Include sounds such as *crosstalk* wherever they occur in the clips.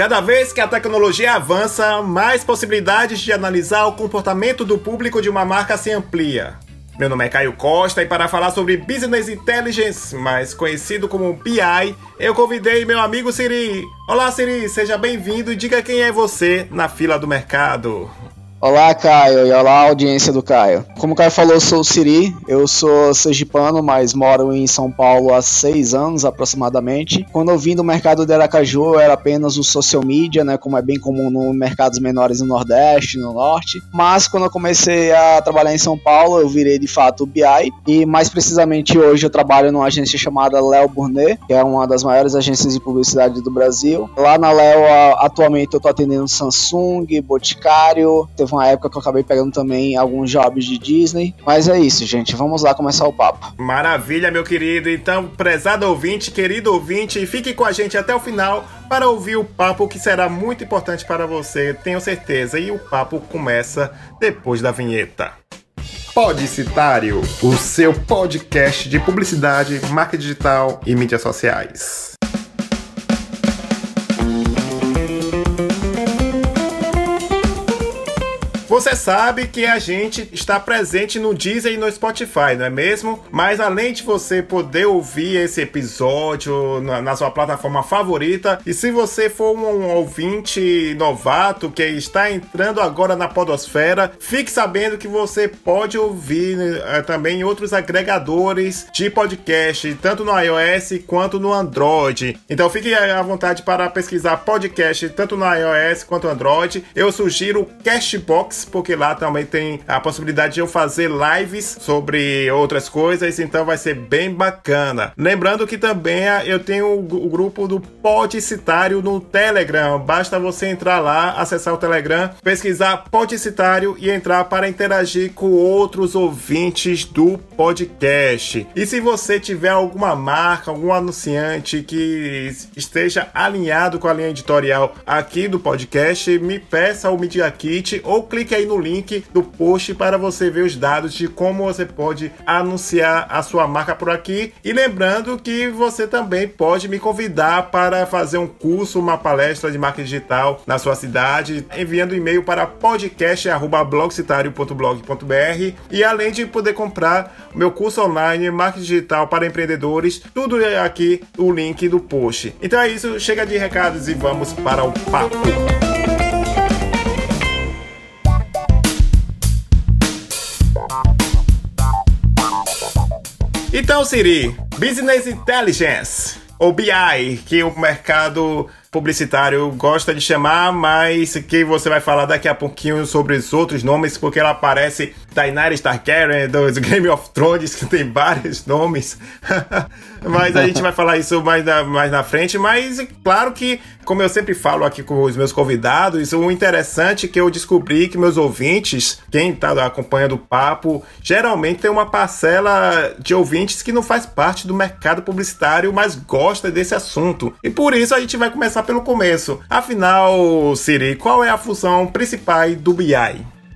Cada vez que a tecnologia avança, mais possibilidades de analisar o comportamento do público de uma marca se amplia. Meu nome é Caio Costa e para falar sobre Business Intelligence, mais conhecido como BI, eu convidei meu amigo Siri. Olá Siri, seja bem-vindo e diga quem é você na fila do mercado. Olá, Caio, e olá, audiência do Caio. Como o Caio falou, eu sou o Siri, eu sou sergipano, mas moro em São Paulo há seis anos aproximadamente. Quando eu vim do mercado de Aracaju, eu era apenas o social media, né, como é bem comum nos mercados menores no Nordeste, no Norte. Mas quando eu comecei a trabalhar em São Paulo, eu virei de fato o BI, e mais precisamente hoje eu trabalho numa agência chamada Léo Burnet, que é uma das maiores agências de publicidade do Brasil. Lá na Léo, atualmente eu estou atendendo Samsung, Boticário, teve uma época que eu acabei pegando também alguns jobs de Disney. Mas é isso, gente. Vamos lá começar o papo. Maravilha, meu querido. Então, prezado ouvinte, querido ouvinte, fique com a gente até o final para ouvir o papo que será muito importante para você, tenho certeza. E o papo começa depois da vinheta. Podicitário, o seu podcast de publicidade, marca digital e mídias sociais. Você sabe que a gente está presente no Deezer e no Spotify, não é mesmo? Mas além de você poder ouvir esse episódio na, na sua plataforma favorita, e se você for um ouvinte novato que está entrando agora na Podosfera, fique sabendo que você pode ouvir é, também outros agregadores de podcast, tanto no iOS quanto no Android. Então fique à vontade para pesquisar podcast tanto no iOS quanto no Android. Eu sugiro o Cashbox lá também tem a possibilidade de eu fazer lives sobre outras coisas, então vai ser bem bacana. Lembrando que também eu tenho o grupo do Podicitário no Telegram. Basta você entrar lá, acessar o Telegram, pesquisar Podicitário e entrar para interagir com outros ouvintes do podcast. E se você tiver alguma marca, algum anunciante que esteja alinhado com a linha editorial aqui do podcast, me peça o Media Kit ou clique aí no link do post para você ver os dados de como você pode anunciar a sua marca por aqui. E lembrando que você também pode me convidar para fazer um curso, uma palestra de marketing digital na sua cidade, enviando e-mail para podcast@blogcitario.blog.br e além de poder comprar meu curso online marketing digital para empreendedores, tudo aqui o link do post. Então é isso, chega de recados e vamos para o papo. Então, Siri, Business Intelligence, ou BI, que o mercado publicitário gosta de chamar, mas que você vai falar daqui a pouquinho sobre os outros nomes, porque ela aparece Daenerys Targaryen dos Game of Thrones, que tem vários nomes. *laughs* mas a gente vai falar isso mais na, mais na frente. Mas claro que, como eu sempre falo aqui com os meus convidados, o interessante é que eu descobri que meus ouvintes, quem está acompanhando o papo, geralmente tem uma parcela de ouvintes que não faz parte do mercado publicitário, mas gosta desse assunto. E por isso a gente vai começar pelo começo. Afinal, Siri, qual é a função principal do BI?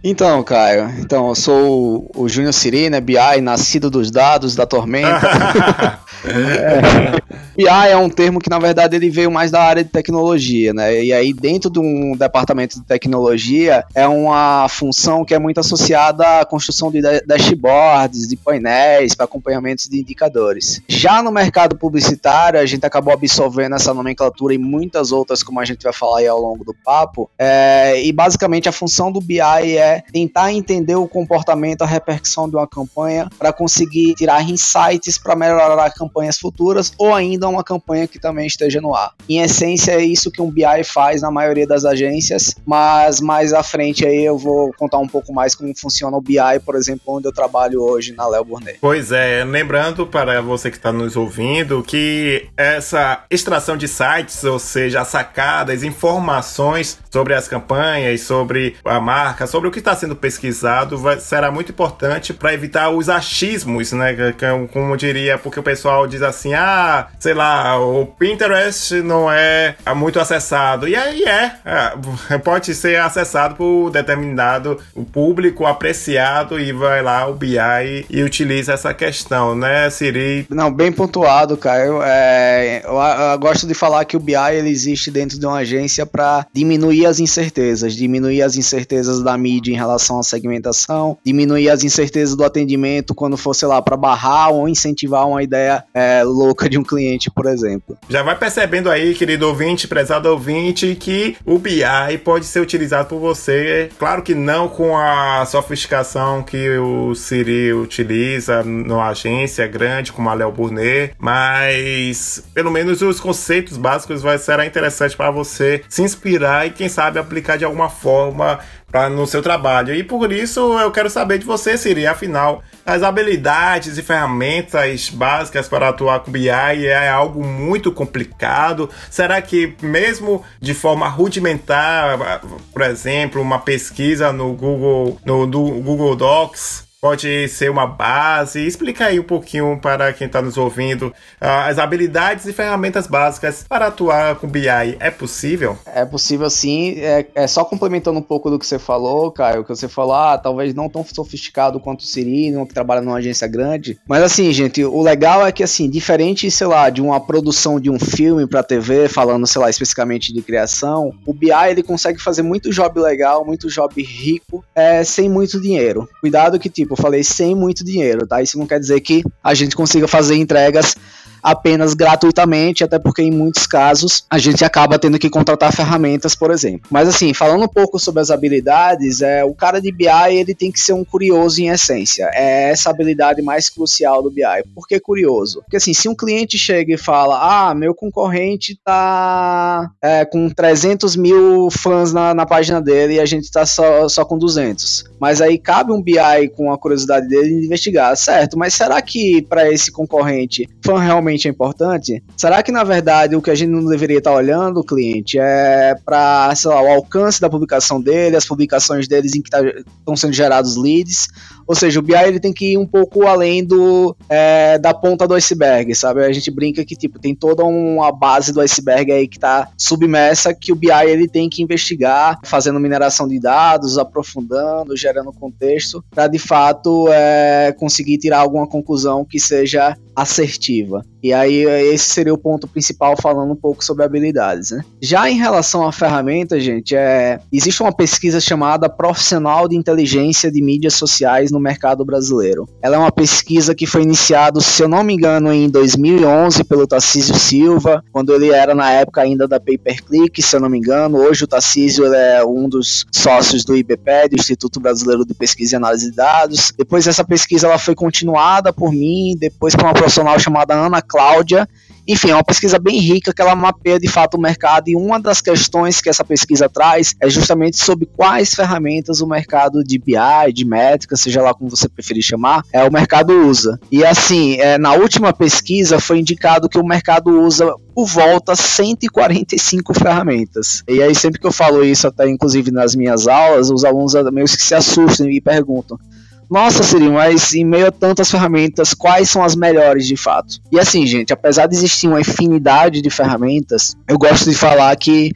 Então, Caio, então eu sou o Júnior Sirene, BI, nascido dos dados da tormenta. *laughs* é. BI é um termo que, na verdade, ele veio mais da área de tecnologia, né? E aí, dentro de um departamento de tecnologia, é uma função que é muito associada à construção de dashboards, de painéis, para acompanhamentos de indicadores. Já no mercado publicitário, a gente acabou absorvendo essa nomenclatura e muitas outras, como a gente vai falar aí ao longo do papo. É, e basicamente a função do BI é tentar entender o comportamento, a repercussão de uma campanha para conseguir tirar insights para melhorar campanhas futuras ou ainda uma campanha que também esteja no ar. Em essência, é isso que um BI faz na maioria das agências, mas mais à frente aí eu vou contar um pouco mais como funciona o BI, por exemplo, onde eu trabalho hoje na Léo Burnet. Pois é, lembrando para você que está nos ouvindo que essa extração de sites, ou seja, sacadas, informações sobre as campanhas, sobre a marca, sobre o que está sendo pesquisado vai, será muito importante para evitar os achismos, né? Como diria, porque o pessoal diz assim: ah, sei lá, o Pinterest não é muito acessado. E aí é, é pode ser acessado por determinado público apreciado e vai lá o BI e utiliza essa questão, né, Siri? Não, bem pontuado. Eu, é, eu, eu gosto de falar que o BI ele existe dentro de uma agência para diminuir as incertezas, diminuir as incertezas da mídia em relação à segmentação, diminuir as incertezas do atendimento quando for, sei lá, para barrar ou incentivar uma ideia é, louca de um cliente, por exemplo. Já vai percebendo aí, querido ouvinte, prezado ouvinte, que o BI pode ser utilizado por você, claro que não com a sofisticação que o Siri utiliza numa agência grande como a Léo Burnet, mas pelo menos os conceitos básicos vai ser interessante para você se inspirar e quem sabe aplicar de alguma forma pra, no seu trabalho. E por isso eu quero saber de você, Siri, afinal, as habilidades e ferramentas básicas para atuar com BI é algo muito complicado. Será que mesmo de forma rudimentar, por exemplo, uma pesquisa no Google, no, no Google Docs, pode ser uma base? Explica aí um pouquinho para quem está nos ouvindo uh, as habilidades e ferramentas básicas para atuar com BI. É possível? É possível sim. É, é só complementando um pouco do que você falou, Caio, que você falou, ah, talvez não tão sofisticado quanto o Cirino, que trabalha numa agência grande. Mas assim, gente, o legal é que assim, diferente, sei lá, de uma produção de um filme para TV, falando, sei lá, especificamente de criação, o BI ele consegue fazer muito job legal, muito job rico, é, sem muito dinheiro. Cuidado que, tipo, eu falei sem muito dinheiro, tá? Isso não quer dizer que a gente consiga fazer entregas apenas gratuitamente, até porque em muitos casos a gente acaba tendo que contratar ferramentas, por exemplo. Mas assim, falando um pouco sobre as habilidades, é, o cara de BI ele tem que ser um curioso em essência. É essa habilidade mais crucial do BI. Por que curioso? Porque assim, se um cliente chega e fala, ah, meu concorrente tá é, com 300 mil fãs na, na página dele e a gente tá só, só com 200. Mas aí cabe um BI com a curiosidade dele de investigar, certo? Mas será que para esse concorrente fã realmente realmente é importante? Será que na verdade o que a gente não deveria estar olhando, o cliente, é para o alcance da publicação dele, as publicações deles em que tá, estão sendo gerados leads? Ou seja, o BI ele tem que ir um pouco além do é, da ponta do iceberg, sabe? A gente brinca que tipo tem toda uma base do iceberg aí que está submersa que o BI ele tem que investigar, fazendo mineração de dados, aprofundando, gerando contexto, para de fato é, conseguir tirar alguma conclusão que seja assertiva. E aí esse seria o ponto principal falando um pouco sobre habilidades, né? Já em relação à ferramenta, gente, é, existe uma pesquisa chamada Profissional de Inteligência de Mídias Sociais no mercado brasileiro. Ela é uma pesquisa que foi iniciada, se eu não me engano, em 2011 pelo Tarcísio Silva, quando ele era na época ainda da Paperclick, se eu não me engano. Hoje o Tarcísio é um dos sócios do IBP, do Instituto Brasileiro de Pesquisa e Análise de Dados. Depois essa pesquisa ela foi continuada por mim, depois por uma profissional chamada Ana Cláudia. Enfim, é uma pesquisa bem rica que ela mapeia de fato o mercado e uma das questões que essa pesquisa traz é justamente sobre quais ferramentas o mercado de BI, de métrica, seja lá como você preferir chamar, é o mercado usa. E assim, é, na última pesquisa foi indicado que o mercado usa por volta 145 ferramentas. E aí sempre que eu falo isso, até inclusive nas minhas aulas, os alunos meio que se assustam e perguntam: nossa, Siri, mas em meio a tantas ferramentas, quais são as melhores de fato? E assim, gente, apesar de existir uma infinidade de ferramentas, eu gosto de falar que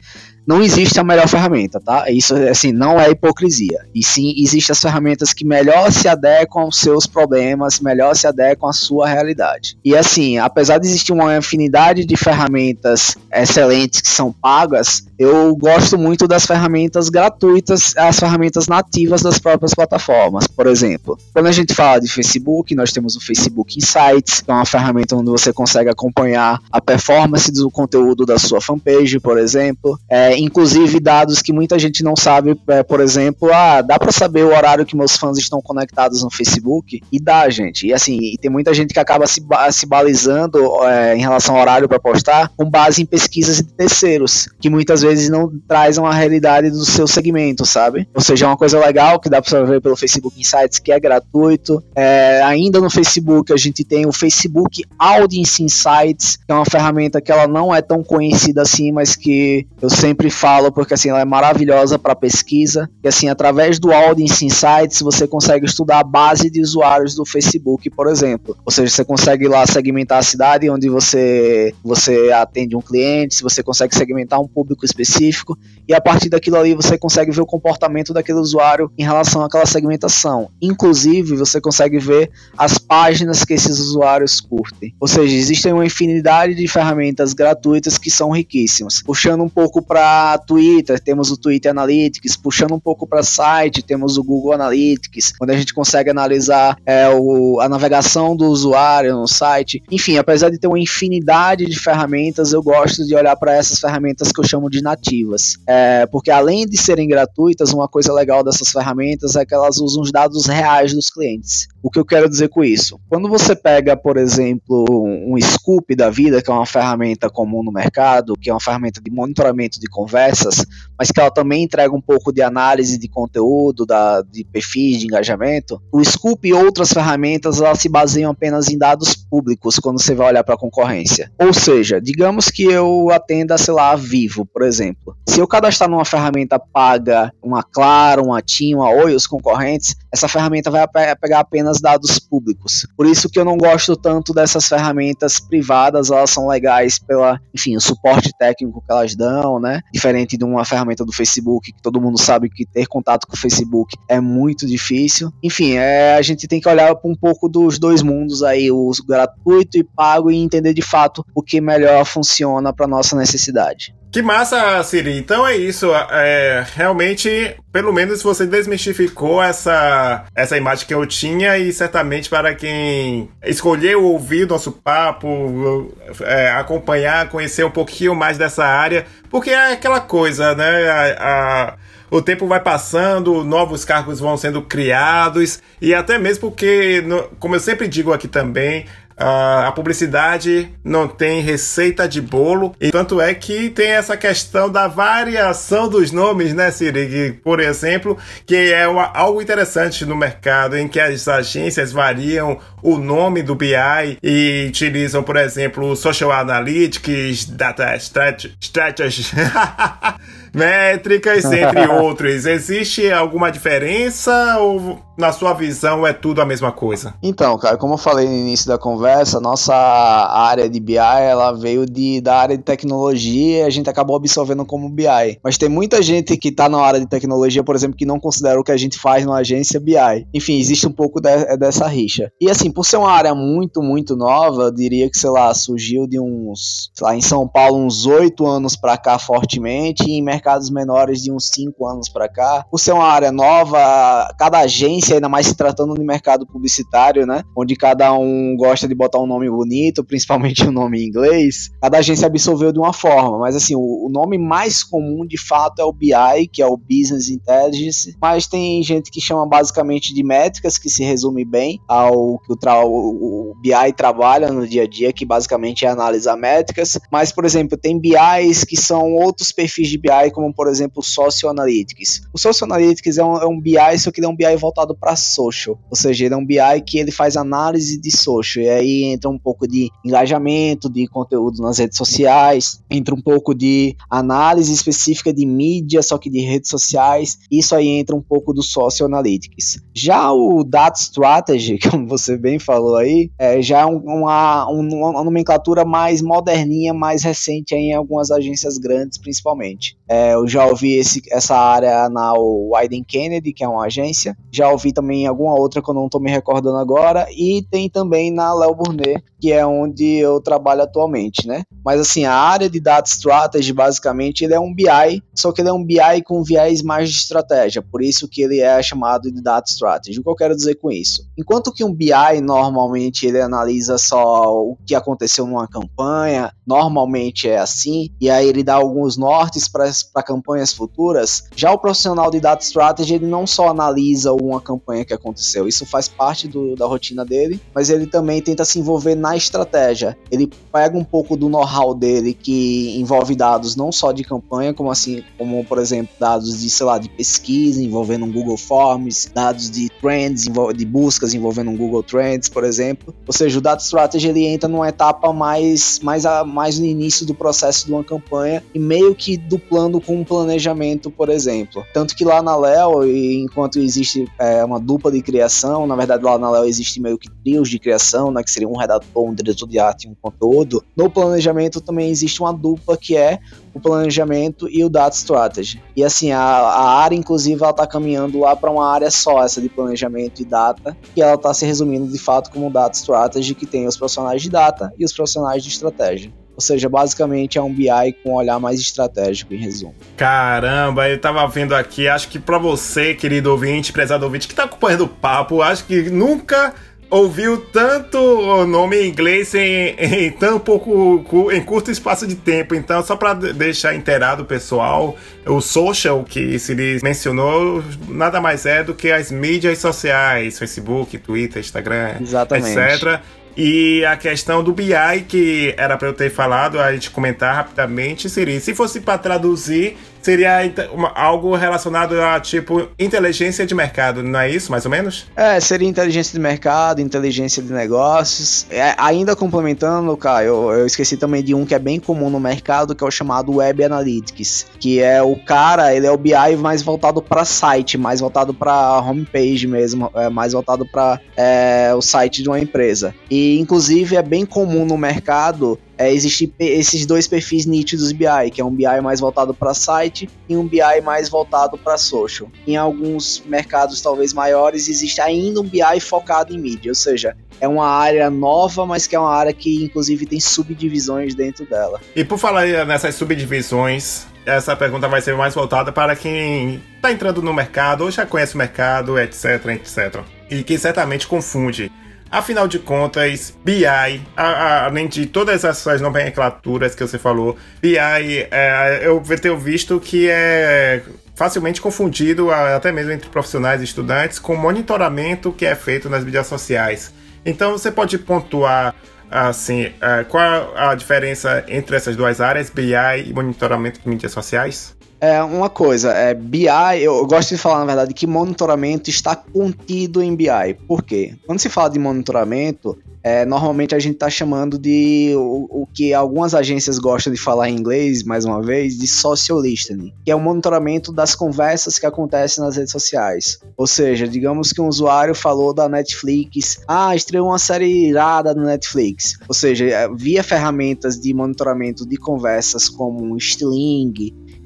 não existe a melhor ferramenta, tá? Isso, assim, não é hipocrisia. E sim, existem as ferramentas que melhor se adequam aos seus problemas, melhor se adequam à sua realidade. E assim, apesar de existir uma infinidade de ferramentas excelentes que são pagas, eu gosto muito das ferramentas gratuitas, as ferramentas nativas das próprias plataformas. Por exemplo, quando a gente fala de Facebook, nós temos o Facebook Insights, que é uma ferramenta onde você consegue acompanhar a performance do conteúdo da sua fanpage, por exemplo. É, inclusive dados que muita gente não sabe, é, por exemplo, ah, dá para saber o horário que meus fãs estão conectados no Facebook? E dá, gente. E assim, e tem muita gente que acaba se, se balizando é, em relação ao horário para postar com base em pesquisas de terceiros, que muitas vezes não trazem a realidade do seu segmento, sabe? Ou seja, é uma coisa legal que dá para ver pelo Facebook Insights, que é gratuito. É, ainda no Facebook a gente tem o Facebook Audience Insights, que é uma ferramenta que ela não é tão conhecida assim, mas que eu sempre sempre falo porque assim ela é maravilhosa para pesquisa. E assim, através do Audience Insights você consegue estudar a base de usuários do Facebook, por exemplo. Ou seja, você consegue lá segmentar a cidade onde você você atende um cliente, se você consegue segmentar um público específico e a partir daquilo ali você consegue ver o comportamento daquele usuário em relação àquela segmentação. Inclusive, você consegue ver as páginas que esses usuários curtem. Ou seja, existem uma infinidade de ferramentas gratuitas que são riquíssimas. Puxando um pouco para Twitter, temos o Twitter Analytics, puxando um pouco para site, temos o Google Analytics, onde a gente consegue analisar é, o, a navegação do usuário no site. Enfim, apesar de ter uma infinidade de ferramentas, eu gosto de olhar para essas ferramentas que eu chamo de nativas. É, porque além de serem gratuitas, uma coisa legal dessas ferramentas é que elas usam os dados reais dos clientes. O que eu quero dizer com isso? Quando você pega, por exemplo, um Scoop da vida, que é uma ferramenta comum no mercado, que é uma ferramenta de monitoramento de conversas, mas que ela também entrega um pouco de análise de conteúdo, da, de perfis de engajamento, o Scoop e outras ferramentas elas se baseiam apenas em dados públicos quando você vai olhar para a concorrência. Ou seja, digamos que eu atenda, sei lá, a Vivo, por exemplo. Se eu cadastrar numa ferramenta paga, uma Claro, uma TIM, uma Oi, os concorrentes, essa ferramenta vai pegar apenas dados públicos. Por isso que eu não gosto tanto dessas ferramentas privadas, elas são legais pela, enfim, o suporte técnico que elas dão, né? Diferente de uma ferramenta do Facebook, que todo mundo sabe que ter contato com o Facebook é muito difícil. Enfim, é, a gente tem que olhar um pouco dos dois mundos aí, o gratuito e pago, e entender de fato o que melhor funciona para nossa necessidade. Que massa, Siri. Então é isso. É, realmente, pelo menos você desmistificou essa, essa imagem que eu tinha e certamente para quem escolheu ouvir nosso papo, é, acompanhar, conhecer um pouquinho mais dessa área, porque é aquela coisa, né? A, a, o tempo vai passando, novos cargos vão sendo criados e até mesmo porque, como eu sempre digo aqui também, a publicidade não tem receita de bolo, e tanto é que tem essa questão da variação dos nomes, né, Siri? Por exemplo, que é uma, algo interessante no mercado em que as agências variam o nome do BI e utilizam, por exemplo, Social Analytics, Data Strategy. *laughs* métricas, entre *laughs* outros. Existe alguma diferença ou na sua visão é tudo a mesma coisa? Então, cara, como eu falei no início da conversa, nossa área de BI ela veio de, da área de tecnologia e a gente acabou absorvendo como BI. Mas tem muita gente que está na área de tecnologia, por exemplo, que não considera o que a gente faz na agência BI. Enfim, existe um pouco de, dessa rixa. E assim, por ser uma área muito, muito nova, eu diria que, sei lá, surgiu de uns, sei lá, em São Paulo, uns oito anos para cá fortemente, e em mercados menores de uns cinco anos para cá. Por ser uma área nova, cada agência, ainda mais se tratando de mercado publicitário, né? Onde cada um gosta de botar um nome bonito, principalmente um nome em inglês, cada agência absorveu de uma forma. Mas assim, o, nome mais comum de fato é o BI, que é o Business Intelligence, mas tem gente que chama basicamente de métricas, que se resume bem ao que o, o, BI trabalha no dia a dia, que basicamente é analisar métricas. Mas, por exemplo, tem BIs que são outros perfis de BI como por exemplo o Social Analytics. O Social Analytics é um, é um BI, só que ele é um BI voltado para social, ou seja, ele é um BI que ele faz análise de social, e aí entra um pouco de engajamento, de conteúdo nas redes sociais, entra um pouco de análise específica de mídia, só que de redes sociais, isso aí entra um pouco do Social Analytics. Já o Data Strategy, *laughs* como você bem falou aí, é já é uma, uma nomenclatura mais moderninha, mais recente em algumas agências grandes, principalmente. É, eu já ouvi esse, essa área na Wyden Kennedy, que é uma agência. Já ouvi também em alguma outra que eu não estou me recordando agora. E tem também na Léo Burnet, que é onde eu trabalho atualmente, né? Mas assim, a área de Data Strategy, basicamente, ele é um BI, só que ele é um BI com viés mais de estratégia. Por isso que ele é chamado de Data Strategy. O que eu quero dizer com isso? Enquanto que um BI, normalmente, ele analisa só o que aconteceu numa campanha, normalmente é assim, e aí ele dá alguns nortes para campanhas futuras, já o profissional de Data Strategy ele não só analisa uma campanha que aconteceu, isso faz parte do, da rotina dele, mas ele também tenta se envolver na na estratégia. Ele pega um pouco do know-how dele que envolve dados não só de campanha, como assim, como por exemplo, dados de, sei lá, de pesquisa envolvendo um Google Forms, dados de trends, de buscas envolvendo um Google Trends, por exemplo. Ou seja, o Data Strategy ele entra numa etapa mais, mais, a, mais no início do processo de uma campanha e meio que duplando com um planejamento, por exemplo. Tanto que lá na Léo, enquanto existe é, uma dupla de criação, na verdade lá na Léo existe meio que trios de criação, né, que seria um redator, um diretor de arte e um conteúdo. No planejamento também existe uma dupla que é o planejamento e o data strategy. E assim, a, a área, inclusive, ela está caminhando lá para uma área só, essa de planejamento e data, que ela está se resumindo de fato como data strategy, que tem os profissionais de data e os profissionais de estratégia. Ou seja, basicamente é um BI com um olhar mais estratégico, em resumo. Caramba, eu tava vendo aqui, acho que para você, querido ouvinte, prezado ouvinte, que tá acompanhando o papo, acho que nunca ouviu tanto o nome em inglês em, em tão pouco em curto espaço de tempo. Então, só para deixar inteirado o pessoal, o social que se mencionou nada mais é do que as mídias sociais, Facebook, Twitter, Instagram, Exatamente. etc. E a questão do BI, que era para eu ter falado, a gente comentar rapidamente, seria: se fosse para traduzir, seria uma, algo relacionado a tipo inteligência de mercado, não é isso, mais ou menos? É, seria inteligência de mercado, inteligência de negócios. É, ainda complementando, Caio, eu, eu esqueci também de um que é bem comum no mercado, que é o chamado Web Analytics, que é o cara, ele é o BI mais voltado para site, mais voltado para homepage mesmo, é, mais voltado para é, o site de uma empresa. E inclusive é bem comum no mercado é, existir esses dois perfis nítidos BI, que é um BI mais voltado para site e um BI mais voltado para social. Em alguns mercados talvez maiores existe ainda um BI focado em mídia, ou seja, é uma área nova, mas que é uma área que inclusive tem subdivisões dentro dela. E por falar nessas subdivisões, essa pergunta vai ser mais voltada para quem está entrando no mercado ou já conhece o mercado, etc, etc. E que certamente confunde Afinal de contas, BI, a, a, além de todas essas nomenclaturas que você falou, BI, é, eu tenho visto que é facilmente confundido, até mesmo entre profissionais e estudantes, com monitoramento que é feito nas mídias sociais. Então, você pode pontuar assim, é, qual a diferença entre essas duas áreas, BI e monitoramento de mídias sociais? É uma coisa, é BI, eu gosto de falar na verdade que monitoramento está contido em BI. Por quê? Quando se fala de monitoramento, é, normalmente a gente está chamando de o, o, que algumas agências gostam de falar em inglês, mais uma vez, de social listening, que é o monitoramento das conversas que acontecem nas redes sociais. Ou seja, digamos que um usuário falou da Netflix, ah, estreou uma série irada no Netflix. Ou seja, é, via ferramentas de monitoramento de conversas como Sting,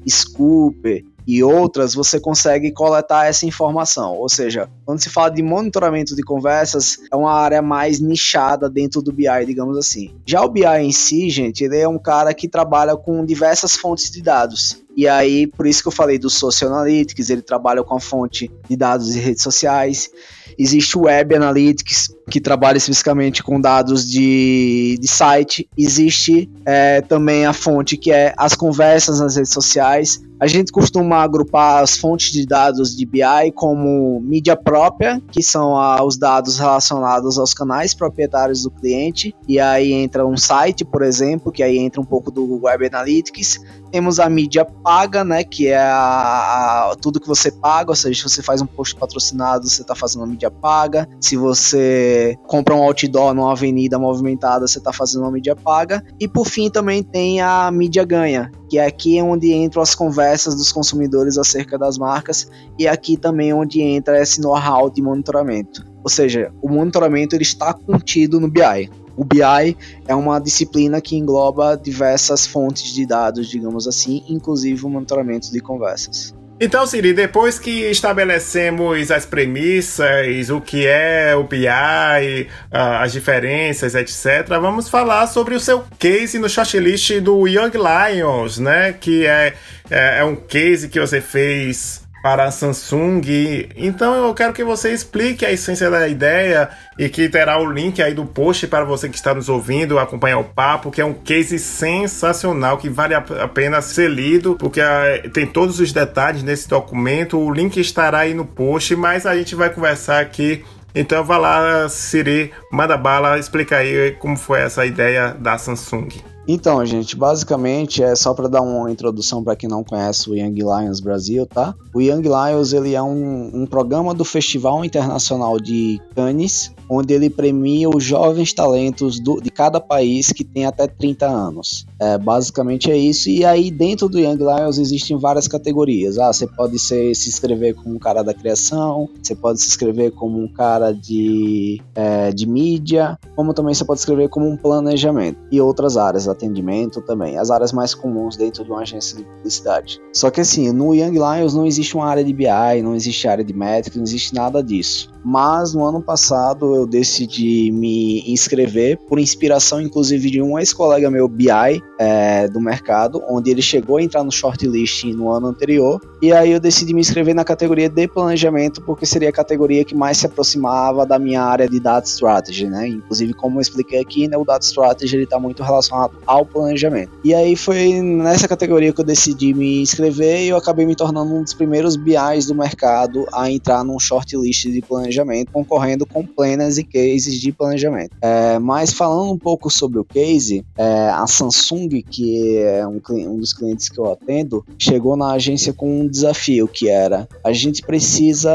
Scooper e outras, você consegue coletar essa informação. Ou seja, quando se fala de monitoramento de conversas, é uma área mais nichada dentro do BI, digamos assim. Já o BI em si, gente, ele é um cara que trabalha com diversas fontes de dados. E aí, por isso que eu falei do Social Analytics, ele trabalha com a fonte de dados de redes sociais. Existe o Web Analytics, que trabalha especificamente com dados de, de site. Existe é, também a fonte que é as conversas nas redes sociais. A gente costuma agrupar as fontes de dados de BI como mídia própria, que são os dados relacionados aos canais proprietários do cliente, e aí entra um site, por exemplo, que aí entra um pouco do Web Analytics. Temos a mídia paga, né, que é a, a, tudo que você paga, ou seja, se você faz um post patrocinado, você está fazendo uma mídia paga. Se você compra um outdoor numa avenida movimentada, você está fazendo uma mídia paga. E por fim também tem a mídia ganha, que é aqui onde entram as conversas dos consumidores acerca das marcas e aqui também onde entra esse know-how de monitoramento. Ou seja, o monitoramento ele está contido no BI. O BI é uma disciplina que engloba diversas fontes de dados, digamos assim, inclusive o monitoramento de conversas. Então, Siri, depois que estabelecemos as premissas, o que é o BI, as diferenças, etc., vamos falar sobre o seu case no shortlist do Young Lions, né? Que é, é, é um case que você fez para a Samsung. Então eu quero que você explique a essência da ideia e que terá o link aí do post para você que está nos ouvindo acompanhar o papo, que é um case sensacional que vale a pena ser lido, porque ah, tem todos os detalhes nesse documento. O link estará aí no post, mas a gente vai conversar aqui Então vá lá, Siri, manda bala, explica aí como foi essa ideia da Samsung. Então, gente, basicamente é só para dar uma introdução para quem não conhece o Young Lions Brasil, tá? O Young Lions ele é um, um programa do Festival Internacional de Cannes, onde ele premia os jovens talentos do, de cada país que tem até 30 anos. É, basicamente é isso. E aí dentro do Young Lions existem várias categorias. Ah, você pode ser, se inscrever como um cara da criação, você pode se inscrever como um cara de, é, de mídia, como também você pode se inscrever como um planejamento e outras áreas atendimento também, as áreas mais comuns dentro de uma agência de publicidade. Só que assim, no Young Lions não existe uma área de BI, não existe área de métrica, não existe nada disso. Mas no ano passado eu decidi me inscrever por inspiração, inclusive, de um ex-colega meu, BI, é, do mercado, onde ele chegou a entrar no shortlist no ano anterior. E aí eu decidi me inscrever na categoria de planejamento, porque seria a categoria que mais se aproximava da minha área de Data Strategy, né? Inclusive, como eu expliquei aqui, né, o Data Strategy está muito relacionado ao planejamento. E aí foi nessa categoria que eu decidi me inscrever e eu acabei me tornando um dos primeiros BIs do mercado a entrar num shortlist de planejamento concorrendo com planners e cases de planejamento. É, mas falando um pouco sobre o case, é, a Samsung, que é um, um, dos clientes que eu atendo, chegou na agência com um desafio que era a gente precisa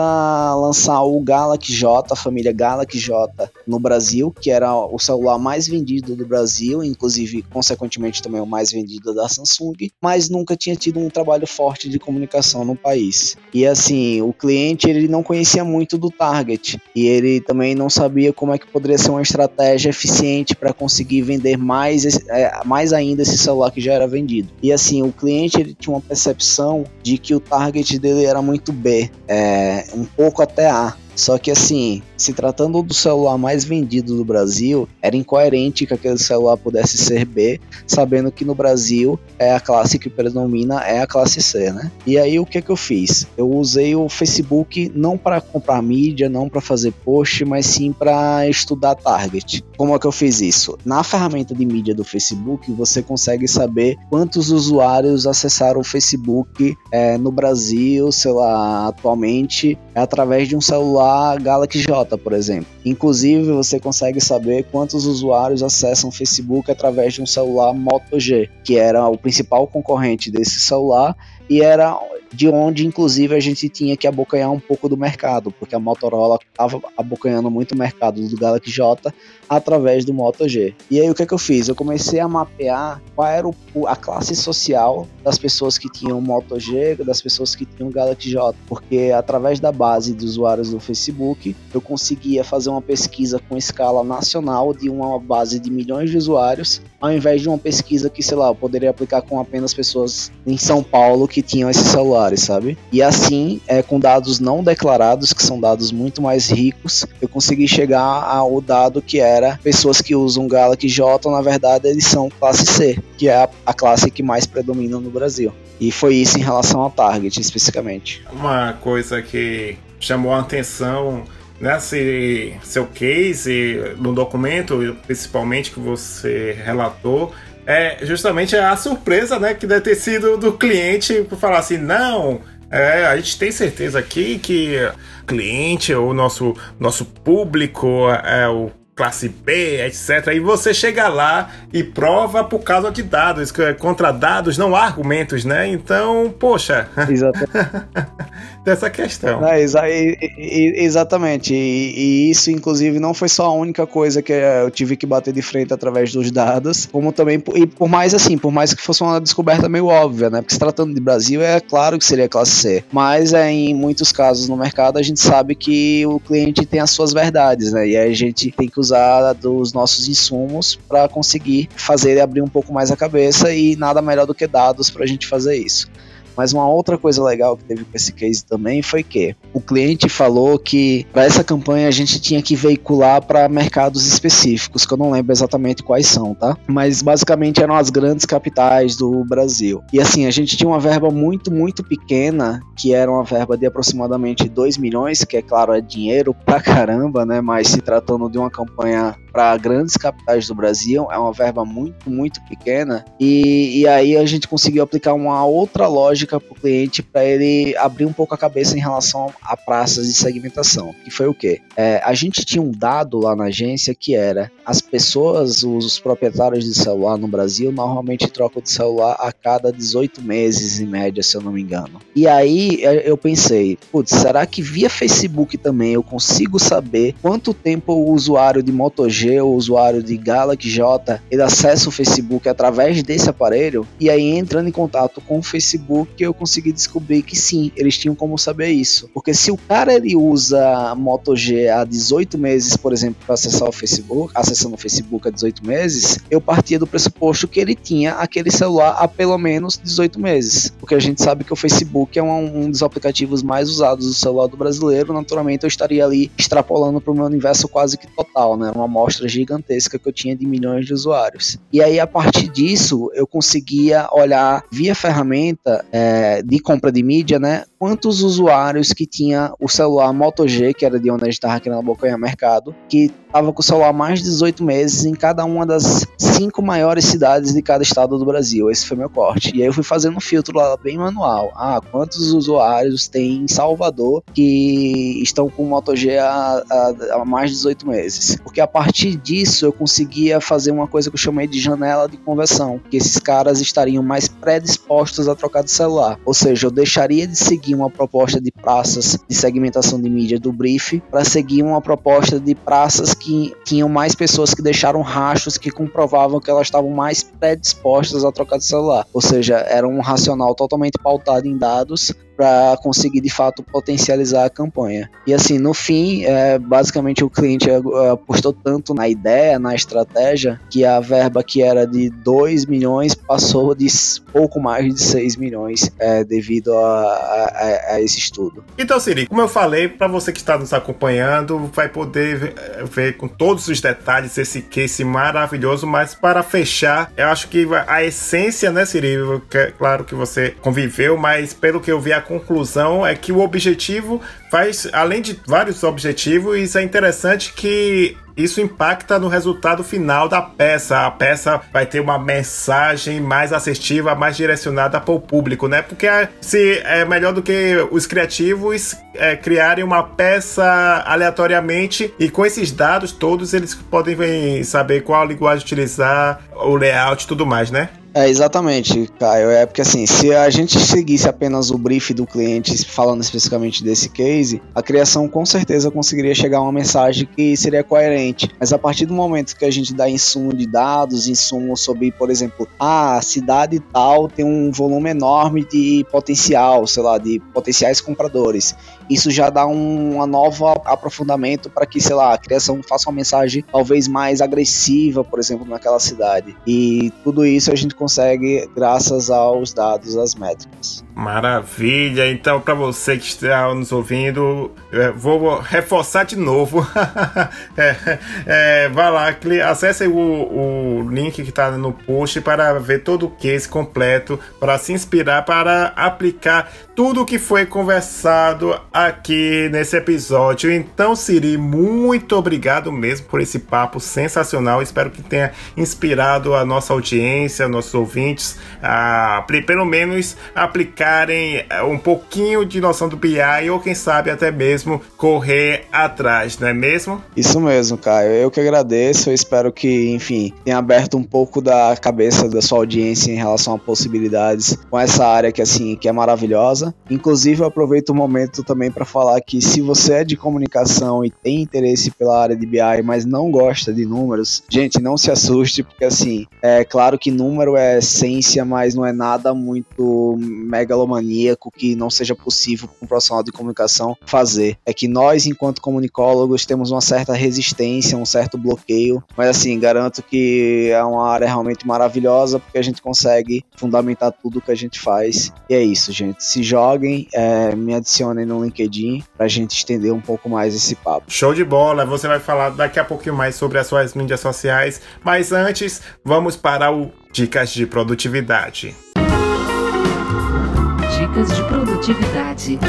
lançar o Galaxy J, a família Galaxy J no Brasil, que era o celular mais vendido do Brasil, inclusive consequentemente também o mais vendido da Samsung, mas nunca tinha tido um trabalho forte de comunicação no país. E assim, o cliente ele não conhecia muito do target e ele também não sabia como é que poderia ser uma estratégia eficiente para conseguir vender mais, é, mais ainda esse celular que já era vendido. E assim, o cliente ele tinha uma percepção de que o target dele era muito B, é, um pouco até A. Só que assim, se tratando do celular mais vendido do Brasil, era incoerente que aquele celular pudesse ser B, sabendo que no Brasil é a classe que predomina é a classe C, né? E aí o que que eu fiz? Eu usei o Facebook não para comprar mídia, não para fazer post, mas sim para estudar target. Como é que eu fiz isso? Na ferramenta de mídia do Facebook, você consegue saber quantos usuários acessaram o Facebook é, no Brasil, sei lá, atualmente, através de um celular celular Galaxy J, por exemplo. Inclusive, você consegue saber quantos usuários acessam o Facebook através de um celular Moto G, que era o principal concorrente desse celular e era de onde inclusive a gente tinha que abocanhar um pouco do mercado, porque a Motorola estava abocanhando muito o mercado do Galaxy J através do Moto G. E aí o que, é que eu fiz? Eu comecei a mapear qual era o, a classe social das pessoas que tinham Moto G, das pessoas que tinham Galaxy J, porque através da base de usuários do Facebook eu conseguia fazer uma pesquisa com escala nacional de uma base de milhões de usuários, ao invés de uma pesquisa que, sei lá, eu poderia aplicar com apenas pessoas em São Paulo que tinham esse celular sabe? E assim, é, com dados não declarados, que são dados muito mais ricos, eu consegui chegar ao dado que era pessoas que usam Galaxy J, na verdade, eles são classe C, que é a, a classe que mais predomina no Brasil. E foi isso em relação ao target, especificamente. Uma coisa que chamou a atenção nesse seu case, no documento, principalmente que você relatou, é justamente a surpresa, né, que deve ter sido do cliente por falar assim, não, é, a gente tem certeza aqui que o cliente, o nosso, nosso público, é o classe B, etc. E você chega lá e prova por causa de dados, contra dados não há argumentos, né? Então, poxa. Exatamente. *laughs* Dessa questão. É, exa exatamente. E, e, isso, inclusive, não foi só a única coisa que eu tive que bater de frente através dos dados, como também, e por mais assim, por mais que fosse uma descoberta meio óbvia, né? Porque se tratando de Brasil, é claro que seria classe C. Mas é, em muitos casos no mercado, a gente sabe que o cliente tem as suas verdades, né? E a gente tem que usar dos nossos insumos para conseguir fazer ele abrir um pouco mais a cabeça e nada melhor do que dados para a gente fazer isso. Mas uma outra coisa legal que teve com esse case também foi que o cliente falou que para essa campanha a gente tinha que veicular para mercados específicos, que eu não lembro exatamente quais são, tá? Mas basicamente eram as grandes capitais do Brasil. E assim, a gente tinha uma verba muito, muito pequena, que era uma verba de aproximadamente 2 milhões, que é claro, é dinheiro pra caramba, né? Mas se tratando de uma campanha para grandes capitais do Brasil, é uma verba muito, muito pequena. E, e aí a gente conseguiu aplicar uma outra lógica para o cliente para ele abrir um pouco a cabeça em relação a praças de segmentação. Que foi o quê? É, a gente tinha um dado lá na agência que era as pessoas, os proprietários de celular no Brasil, normalmente trocam de celular a cada 18 meses, em média, se eu não me engano. E aí eu pensei, putz, será que via Facebook também eu consigo saber quanto tempo o usuário de Moto G, o usuário de Galaxy J, ele acessa o Facebook através desse aparelho? E aí, entrando em contato com o Facebook, eu consegui descobrir que sim, eles tinham como saber isso. Porque se o cara ele usa Moto G há 18 meses, por exemplo, para acessar o Facebook, acessando o Facebook há 18 meses, eu partia do pressuposto que ele tinha aquele celular há pelo menos 18 meses. Porque a gente sabe que o Facebook é um, um dos aplicativos mais usados do celular do brasileiro, naturalmente eu estaria ali extrapolando para o meu universo quase que total, né? Uma amostra gigantesca que eu tinha de milhões de usuários. E aí, a partir disso, eu conseguia olhar via ferramenta é, de compra de mídia, né? Quantos usuários que tinha o celular Moto G, que era de onde a gente estava aqui na Bocanha Mercado, que estava com o celular mais de 18 meses em cada uma das cinco maiores cidades de cada estado do Brasil. Esse foi meu corte. E aí eu fui fazendo um filtro lá bem manual. Ah, quantos usuários tem em Salvador que estão com Moto G há, há, há, mais de 18 meses? Porque a partir disso eu conseguia fazer uma coisa que eu chamei de janela de conversão, que esses caras estariam mais predispostos a trocar de celular. Ou seja, eu deixaria de seguir uma proposta de praças de segmentação de mídia do Brief para seguir uma proposta de praças que tinham mais pessoas que deixaram rastros que comprovavam que elas estavam mais predispostas a trocar de celular. Ou seja, era um racional totalmente pautado em dados para conseguir de fato potencializar a campanha. E assim, no fim, é, basicamente o cliente apostou tanto na ideia, na estratégia, que a verba que era de 2 milhões passou de pouco mais de 6 milhões é, devido a, a, a, esse estudo. Então, Siri, como eu falei, para você que está nos acompanhando, vai poder ver, com todos os detalhes esse case maravilhoso, mas para fechar, eu acho que a essência, né, Siri? Claro que você conviveu, mas pelo que eu vi, a conclusão é que o objetivo faz, além de vários objetivos, isso é interessante que isso impacta no resultado final da peça. A peça vai ter uma mensagem mais assertiva, mais direcionada para o público, né? Porque é, se é melhor do que os criativos é, criarem uma peça aleatoriamente e com esses dados todos eles podem saber qual linguagem utilizar, o layout e tudo mais, né? É, exatamente, Caio. É porque assim, se a gente seguisse apenas o brief do cliente, falando especificamente desse case, a criação com certeza conseguiria chegar a uma mensagem que seria coerente. Mas a partir do momento que a gente dá insumo de dados, insumo sobre, por exemplo, ah, a cidade tal tem um volume enorme de potencial, sei lá, de potenciais compradores. Isso já dá um novo aprofundamento para que, sei lá, a criação faça uma mensagem talvez mais agressiva, por exemplo, naquela cidade. E tudo isso a gente consegue graças aos dados, às métricas. Maravilha! Então, para você que está nos ouvindo, vou reforçar de novo. *laughs* é, é, vá lá, acesse o, o link que está no post para ver todo o case completo, para se inspirar, para aplicar tudo o que foi conversado aqui nesse episódio. Então, Siri, muito obrigado mesmo por esse papo sensacional. Espero que tenha inspirado a nossa audiência, nossos ouvintes, a pelo menos aplicar pegarem é, um pouquinho de noção do BI ou quem sabe até mesmo correr atrás, não é mesmo? Isso mesmo, Caio. Eu que agradeço. Eu espero que, enfim, tenha aberto um pouco da cabeça da sua audiência em relação a possibilidades com essa área que assim que é maravilhosa. Inclusive, eu aproveito o momento também para falar que se você é de comunicação e tem interesse pela área de BI, mas não gosta de números, gente, não se assuste, porque assim, é claro que número é essência, mas não é nada muito mega megalomaníaco que não seja possível para um profissional de comunicação fazer. É que nós, enquanto comunicólogos, temos uma certa resistência, um certo bloqueio, mas assim, garanto que é uma área realmente maravilhosa porque a gente consegue fundamentar tudo que a gente faz. E é isso, gente. Se joguem, é, me adicionem no LinkedIn para a gente estender um pouco mais esse papo. Show de bola! Você vai falar daqui a pouquinho mais sobre as suas mídias sociais, mas antes, vamos para o Dicas de Produtividade. Dicas de produtividade.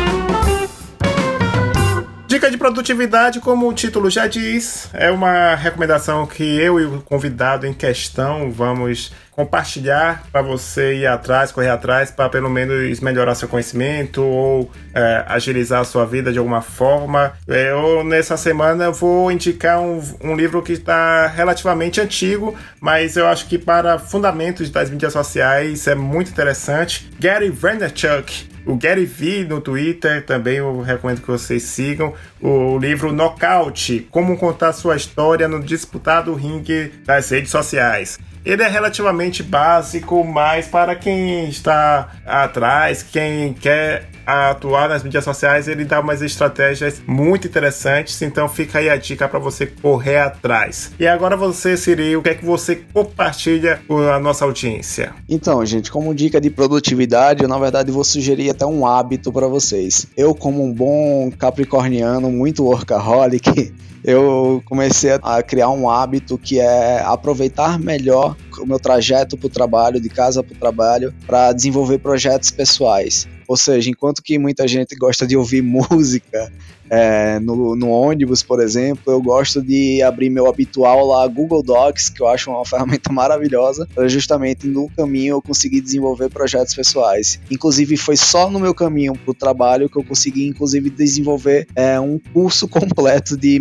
Dica de produtividade, como o título já diz, é uma recomendação que eu e o convidado em questão vamos compartilhar para você ir atrás, correr atrás, para pelo menos melhorar seu conhecimento ou é, agilizar a sua vida de alguma forma. Eu, nessa semana, vou indicar um, um livro que está relativamente antigo, mas eu acho que para fundamentos das mídias sociais é muito interessante. Gary Vaynerchuk, o Gary Vee no Twitter, também eu recomendo que vocês sigam. O livro Knockout, Como Contar Sua História no Disputado Ringue das Redes Sociais. Ele é relativamente básico, mas para quem está atrás, quem quer atuar nas mídias sociais, ele dá umas estratégias muito interessantes. Então fica aí a dica para você correr atrás. E agora você, Siri, o que é que você compartilha com a nossa audiência? Então, gente, como dica de produtividade, eu na verdade vou sugerir até um hábito para vocês. Eu, como um bom capricorniano, muito workaholic, *laughs* eu comecei a criar um hábito que é aproveitar melhor o meu trajeto para o trabalho, de casa para o trabalho, para desenvolver projetos pessoais. Ou seja, enquanto que muita gente gosta de ouvir *laughs* música é, no, no, ônibus, por exemplo, eu gosto de abrir meu habitual lá Google Docs, que eu acho uma *laughs* ferramenta maravilhosa, para justamente no caminho eu conseguir desenvolver projetos pessoais. Inclusive, foi só no meu caminho para o trabalho que eu consegui, inclusive, desenvolver é, um curso *laughs* completo de,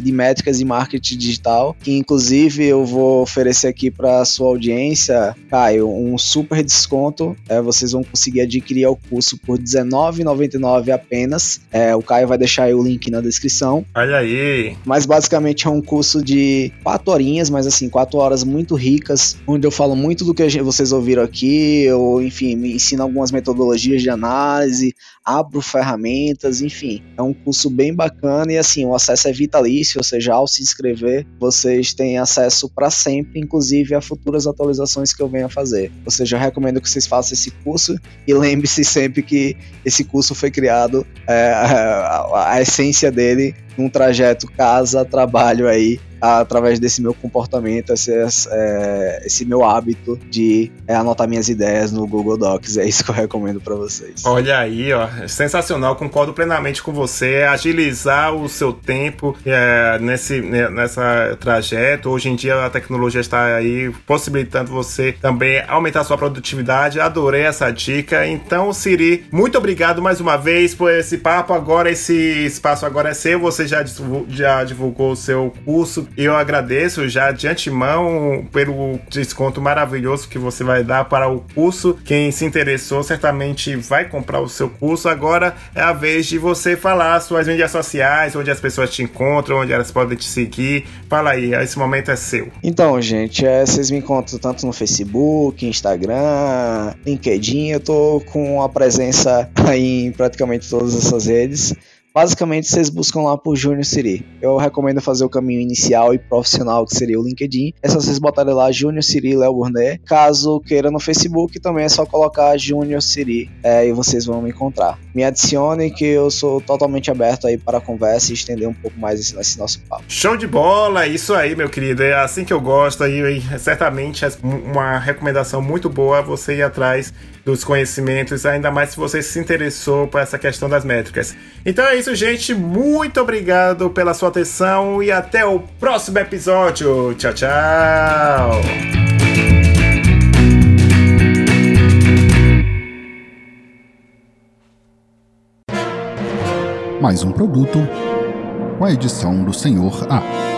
de métricas e marketing digital, que inclusive eu vou oferecer aqui para sua audiência, Caio, um super desconto. É, vocês vão conseguir adquirir o curso por R$19,99 apenas. É, o Caio vai deixar aí o link na descrição. Olha aí. Mas basicamente é um curso de quatro horinhas, mas assim, quatro horas muito ricas, onde eu falo muito do que vocês ouviram aqui, eu, enfim, me ensino algumas metodologias de análise, abro ferramentas, enfim. É um curso bem bacana e assim, o acesso é vitalício, ou seja, ao se inscrever, vocês têm acesso para sempre, inclusive a futuras atualizações que eu venho a fazer. Ou seja, eu recomendo que vocês façam esse curso e lembre-se sempre que esse curso foi criado, é, *laughs* a, a essência dele num trajeto casa-trabalho aí através desse meu comportamento, esse, é, esse meu hábito de é, anotar minhas ideias no Google Docs. É isso que eu recomendo para vocês. Olha aí, ó, sensacional, concordo plenamente com você. Agilizar o seu tempo é, nesse né, nessa trajeto. Hoje em dia a tecnologia está aí possibilitando você também aumentar sua produtividade. Adorei essa dica. Então, Siri, muito obrigado mais uma vez por esse papo. Agora esse espaço agora é seu. Você já, já divulgou o seu curso eu agradeço já de antemão pelo desconto maravilhoso que você vai dar para o curso. Quem se interessou certamente vai comprar o seu curso. Agora é a vez de você falar suas mídias sociais, onde as pessoas te encontram, onde elas podem te seguir. Fala aí, esse momento é seu. Então, gente, é, vocês me encontram tanto no Facebook, Instagram, LinkedIn. Eu tô com a presença *laughs* aí em praticamente todas essas redes. Basicamente, vocês buscam lá por Junior Siri. Eu recomendo fazer o caminho inicial e profissional, que seria o LinkedIn. É só vocês botarem lá Junior Siri Léo Burnet. Caso queira no Facebook, também é só colocar Junior Siri é, e vocês vão me encontrar. Me adicione que eu sou totalmente aberto aí para conversa e estender um pouco mais esse, esse nosso papo. Show de bola! Isso aí, meu querido. É assim que eu gosto. E, e certamente é uma recomendação muito boa você ir atrás dos conhecimentos, ainda mais se você se interessou por essa questão das métricas. Então é isso, gente. Muito obrigado pela sua atenção e até o próximo episódio. Tchau, tchau. Mais um produto com a edição do Senhor A.